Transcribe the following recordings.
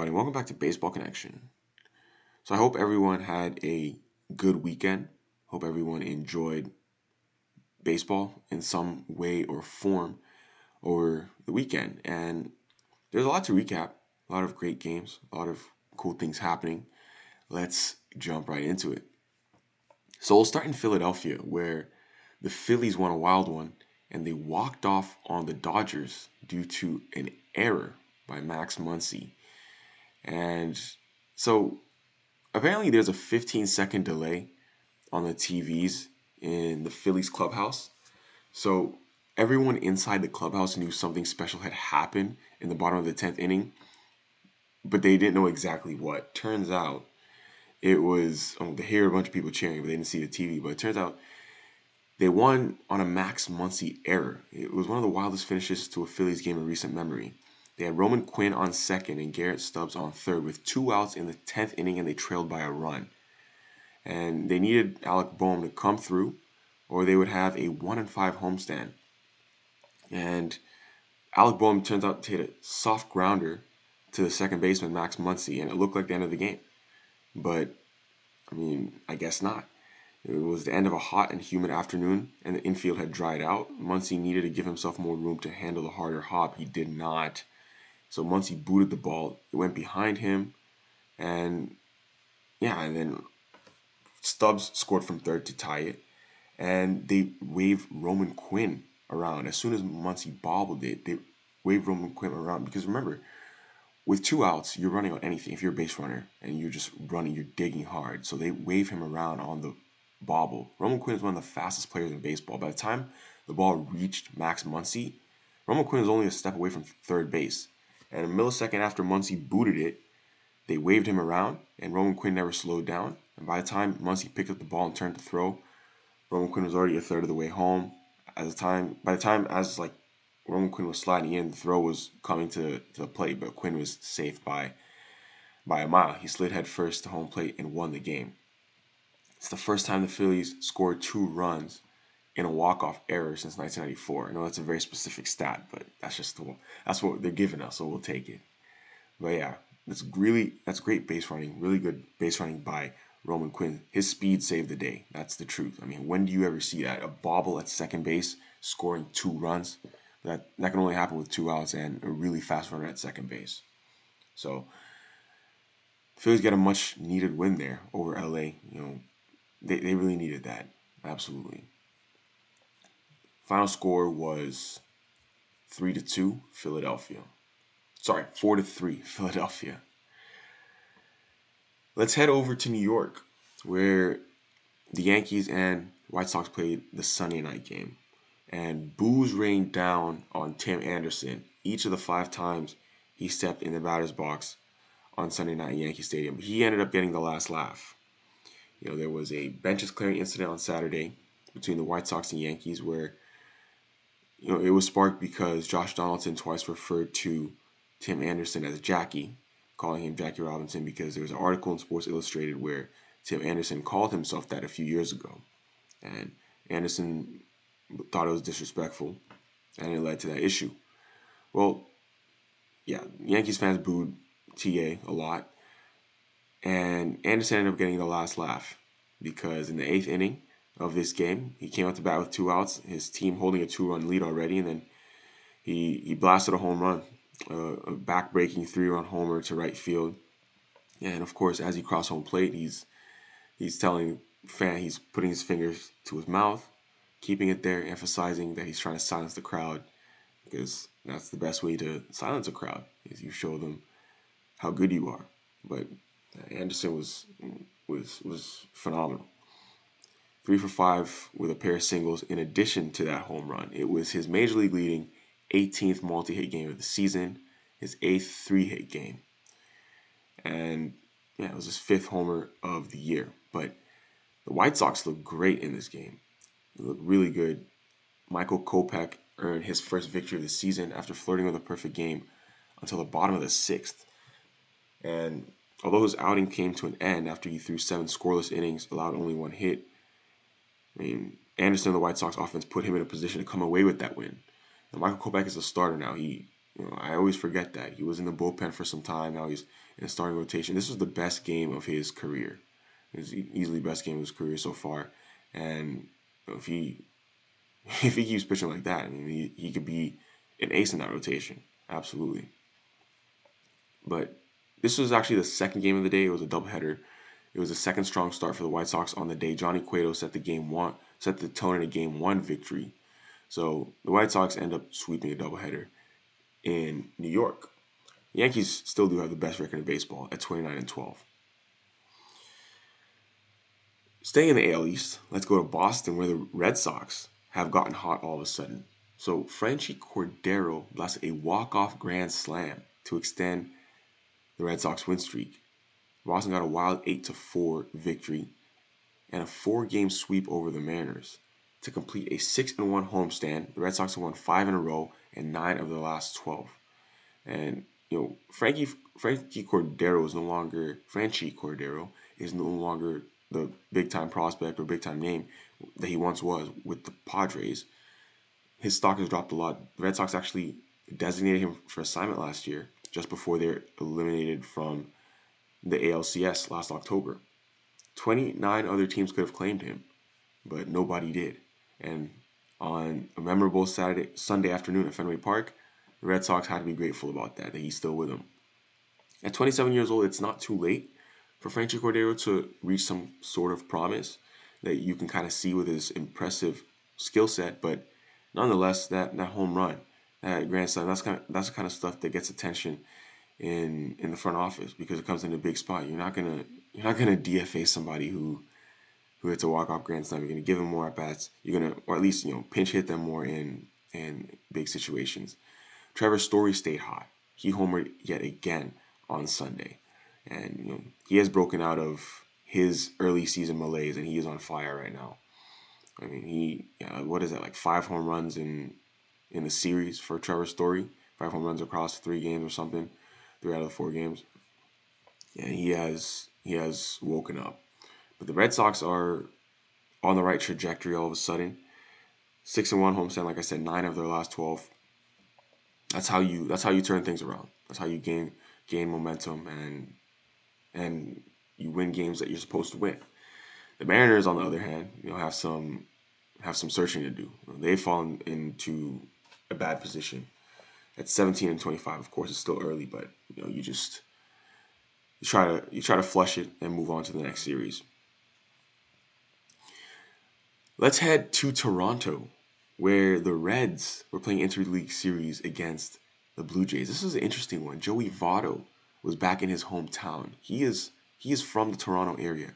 everybody? Welcome back to Baseball Connection. So I hope everyone had a good weekend. Hope everyone enjoyed baseball in some way or form over the weekend. And there's a lot to recap, a lot of great games, a lot of cool things happening. Let's jump right into it. So we'll start in Philadelphia, where the Phillies won a wild one and they walked off on the Dodgers due to an error by Max Muncy. And so apparently there's a 15 second delay on the TVs in the Phillies clubhouse. So everyone inside the clubhouse knew something special had happened in the bottom of the 10th inning, but they didn't know exactly what. Turns out it was, oh, they hear a bunch of people cheering, but they didn't see the TV. But it turns out they won on a Max Muncy error. It was one of the wildest finishes to a Phillies game in recent memory. They had Roman Quinn on second and Garrett Stubbs on third with two outs in the 10th inning and they trailed by a run. And they needed Alec Bohm to come through or they would have a 1 and 5 homestand. And Alec Bohm turns out to hit a soft grounder to the second baseman Max Muncy and it looked like the end of the game. But I mean, I guess not. It was the end of a hot and humid afternoon, and the infield had dried out. Muncy needed to give himself more room to handle the harder hop. He did not. So Muncy booted the ball. It went behind him, and yeah, and then Stubbs scored from third to tie it, and they waved Roman Quinn around as soon as Muncy bobbled it. They waved Roman Quinn around because remember, with two outs, you're running on anything. If you're a base runner and you're just running, you're digging hard. So they wave him around on the bobble. Roman Quinn is one of the fastest players in baseball. By the time the ball reached Max Muncy, Roman Quinn was only a step away from third base. And a millisecond after Muncy booted it, they waved him around, and Roman Quinn never slowed down. And by the time Muncy picked up the ball and turned to throw, Roman Quinn was already a third of the way home. At the time, by the time as like Roman Quinn was sliding in, the throw was coming to, to the plate, but Quinn was safe by by a mile. He slid head first to home plate and won the game. It's the first time the Phillies scored two runs in a walk-off error since 1994. I know that's a very specific stat, but that's just the that's what they're giving us, so we'll take it. But yeah, that's really that's great base running, really good base running by Roman Quinn. His speed saved the day. That's the truth. I mean, when do you ever see that? A bobble at second base scoring two runs? That that can only happen with two outs and a really fast runner at second base. So Phillies get a much needed win there over LA. You know, they, they really needed that. Absolutely. Final score was three to two, Philadelphia. Sorry, four to three, Philadelphia. Let's head over to New York, where the Yankees and White Sox played the Sunday night game. And boos rained down on Tim Anderson each of the five times he stepped in the batter's box on Sunday night at Yankee Stadium. He ended up getting the last laugh. You know, there was a benches clearing incident on Saturday between the White Sox and Yankees where you know, it was sparked because Josh Donaldson twice referred to Tim Anderson as Jackie, calling him Jackie Robinson because there was an article in Sports Illustrated where Tim Anderson called himself that a few years ago. And Anderson thought it was disrespectful, and it led to that issue. Well, yeah, Yankees fans booed TA a lot, and Anderson ended up getting the last laugh because in the eighth inning, of this game. He came out to bat with two outs, his team holding a two-run lead already, and then he he blasted a home run, uh, a back-breaking three-run homer to right field. And of course, as he crossed home plate, he's he's telling fan he's putting his fingers to his mouth, keeping it there, emphasizing that he's trying to silence the crowd, because that's the best way to silence a crowd is you show them how good you are. But Anderson was was was phenomenal three for five with a pair of singles in addition to that home run. It was his major league leading 18th multi hit game of the season, his eighth three hit game. And yeah, it was his fifth homer of the year. But the White Sox looked great in this game. They looked really good. Michael Kopech earned his first victory of the season after flirting with a perfect game until the bottom of the sixth. And although his outing came to an end after he threw seven scoreless innings, allowed only one hit, I mean, Anderson and the White Sox offense put him in a position to come away with that win. And Michael Kopech is a starter now. He You know, I always forget that he was in the bullpen for some time. Now he's in starting rotation. This was the best game of his career. It's easily best game of his career so far. And if he if he keeps pitching like that, I mean, he, he could be an ace in that rotation. Absolutely. But this was actually the second game of the day. It was a doubleheader. It was a second strong start for the White Sox on the day. Johnny Cueto set the game one, set the tone in a game one victory. So the White Sox end up sweeping a doubleheader in New York. The Yankees still do have the best record in baseball at 29 and 12. Staying in the AL East, let's go to Boston where the Red Sox have gotten hot all of a sudden. So Franchy Cordero blessed a walk-off grand slam to extend the Red Sox win streak. Boston got a wild 8 to 4 victory and a four-game sweep over the Mariners to complete a 6 and 1 homestand. The Red Sox have won 5 in a row and 9 of the last 12. And you know, Frankie Frankie Cordero is no longer Franchy Cordero is no longer the big time prospect or big time name that he once was with the Padres. His stock has dropped a lot. The Red Sox actually designated him for assignment last year, just before they're eliminated from the ALCS last October. 29 other teams could have claimed him, but nobody did. And on a memorable Saturday Sunday afternoon at Fenway Park, the Red Sox had to be grateful about that, that he's still with them. At 27 years old, it's not too late for Franchy Cordero to reach some sort of promise that you can kind of see with his impressive skill set, but nonetheless, that, that home run, that grand slam, that's kind of that's the kind of stuff that gets attention in in the front office because it comes in a big spot. You're not gonna you're not gonna DFA somebody who who hits a walk off grand slam. You're gonna give them more at bats. You're gonna or at least you know pinch hit them more in in big situations. Trevor Story stayed hot. He homered yet again on Sunday, and you know he has broken out of his early season malaise, and he is on fire right now. I mean, he yeah, what is that like five home runs in in the series for Trevor Story, five home runs across three games or something three out of the four games. And he has he has woken up. But the Red Sox are on the right trajectory all of a sudden. Six and one homestand, like I said, nine of their last twelve. That's how you that's how you turn things around. That's how you gain gain momentum and and you win games that you're supposed to win. The Mariners, on the other hand, you know, have some have some searching to do. They've fallen into a bad position at 17 and 25. Of course, it's still early, but you know, you just you try to you try to flush it and move on to the next series. Let's head to Toronto, where the Reds were playing interleague series against the Blue Jays. This is an interesting one. Joey Votto was back in his hometown. He is he is from the Toronto area,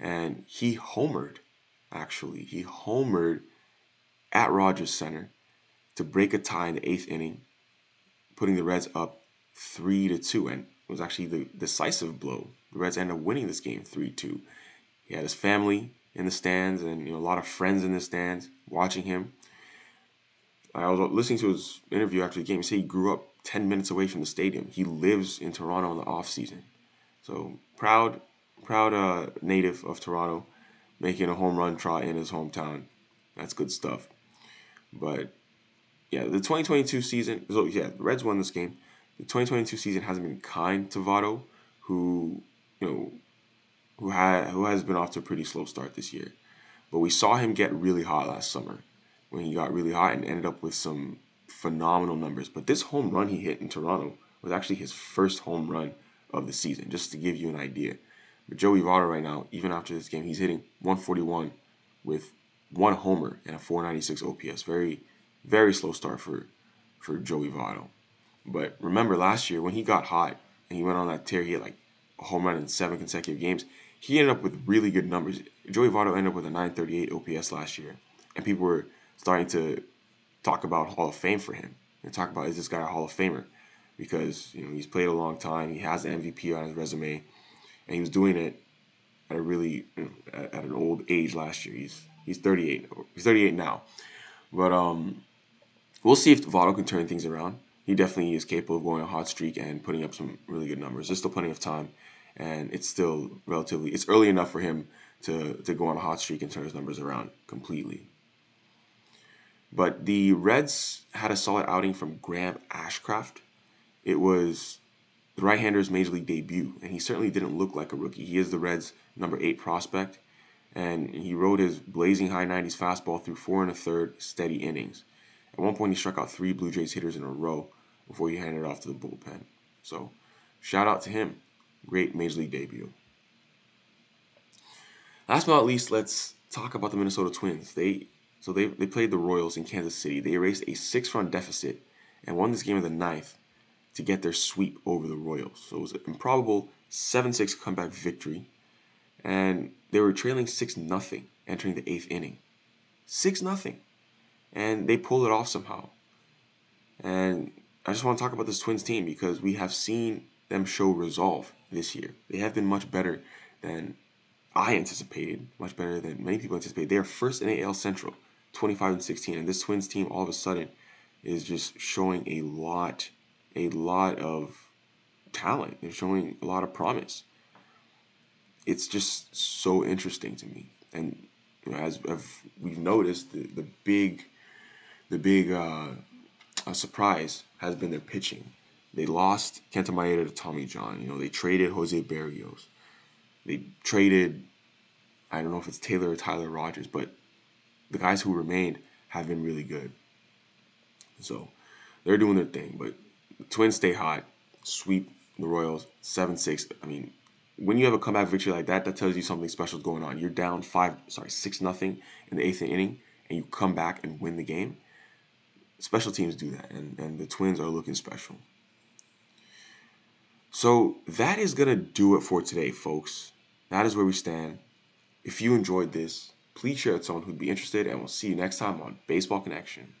and he homered. Actually, he homered at Rogers Center to break a tie in the eighth inning putting the Reds up three to two, and it was actually the decisive blow. The Reds ended up winning this game three two. He had his family in the stands, and you know a lot of friends in the stands watching him. I was listening to his interview after the game. He said he grew up 10 minutes away from the stadium. He lives in Toronto in the off season. So proud, proud uh, native of Toronto, making a home run trot in his hometown. That's good stuff. But yeah, the 2022 season. So yeah, the Reds won this game. The 2022 season hasn't been kind to Votto, who you know, who had who has been off to a pretty slow start this year. But we saw him get really hot last summer when he got really hot and ended up with some phenomenal numbers. But this home run he hit in Toronto was actually his first home run of the season, just to give you an idea. But Joey Votto right now, even after this game, he's hitting 141 with one homer and a 496 OPS. Very very slow start for for Joey Votto. But remember last year when he got hot and he went on that tear, he had like a home run in seven consecutive games. He ended up with really good numbers. Joey Votto ended up with a 938 OPS last year, and people were starting to talk about Hall of Fame for him and talk about is this guy a Hall of Famer because you know he's played a long time, he has the MVP on his resume, and he was doing it at a really you know, at, at an old age last year. He's he's 38. He's 38 now, but um We'll see if Votto can turn things around. He definitely is capable of going on a hot streak and putting up some really good numbers. There's still plenty of time, and it's still relatively it's early enough for him to to go on a hot streak and turn his numbers around completely. But the Reds had a solid outing from Graham Ashcraft. It was the right-hander's major league debut, and he certainly didn't look like a rookie. He is the Reds' number eight prospect, and he rode his blazing high 90s fastball through four and a third steady innings. At one point, he struck out three Blue Jays hitters in a row before he handed it off to the bullpen. So, shout out to him. Great major league debut. Last but not least, let's talk about the Minnesota Twins. They so they, they played the Royals in Kansas City. They erased a six-run deficit and won this game in the ninth to get their sweep over the Royals. So it was an improbable 7-6 comeback victory. And they were trailing 6 nothing entering the eighth inning. 6 nothing. And they pulled it off somehow. And I just want to talk about this Twins team because we have seen them show resolve this year. They have been much better than I anticipated, much better than many people anticipated. They are first in AL Central, 25 and 16, and this Twins team all of a sudden is just showing a lot, a lot of talent. They're showing a lot of promise. It's just so interesting to me, and you know, as, as we've noticed, the, the big, the big uh, surprise has been their pitching. They lost Kenta Maeda to Tommy John. You know, they traded Jose Berrios. They traded, I don't know if it's Taylor or Tyler Rogers, but the guys who remained have been really good. So they're doing their thing. But the Twins stay hot, sweep the Royals 7 6. I mean, when you have a comeback victory like that, that tells you something special is going on. You're down five, sorry, six nothing in the eighth inning, and you come back and win the game. Special teams do that, and, and the Twins are looking special. So that is gonna do it for today, folks. That is where we stand. If you enjoyed this, please share it with someone who'd be interested, and we'll see you next time on Baseball Connection.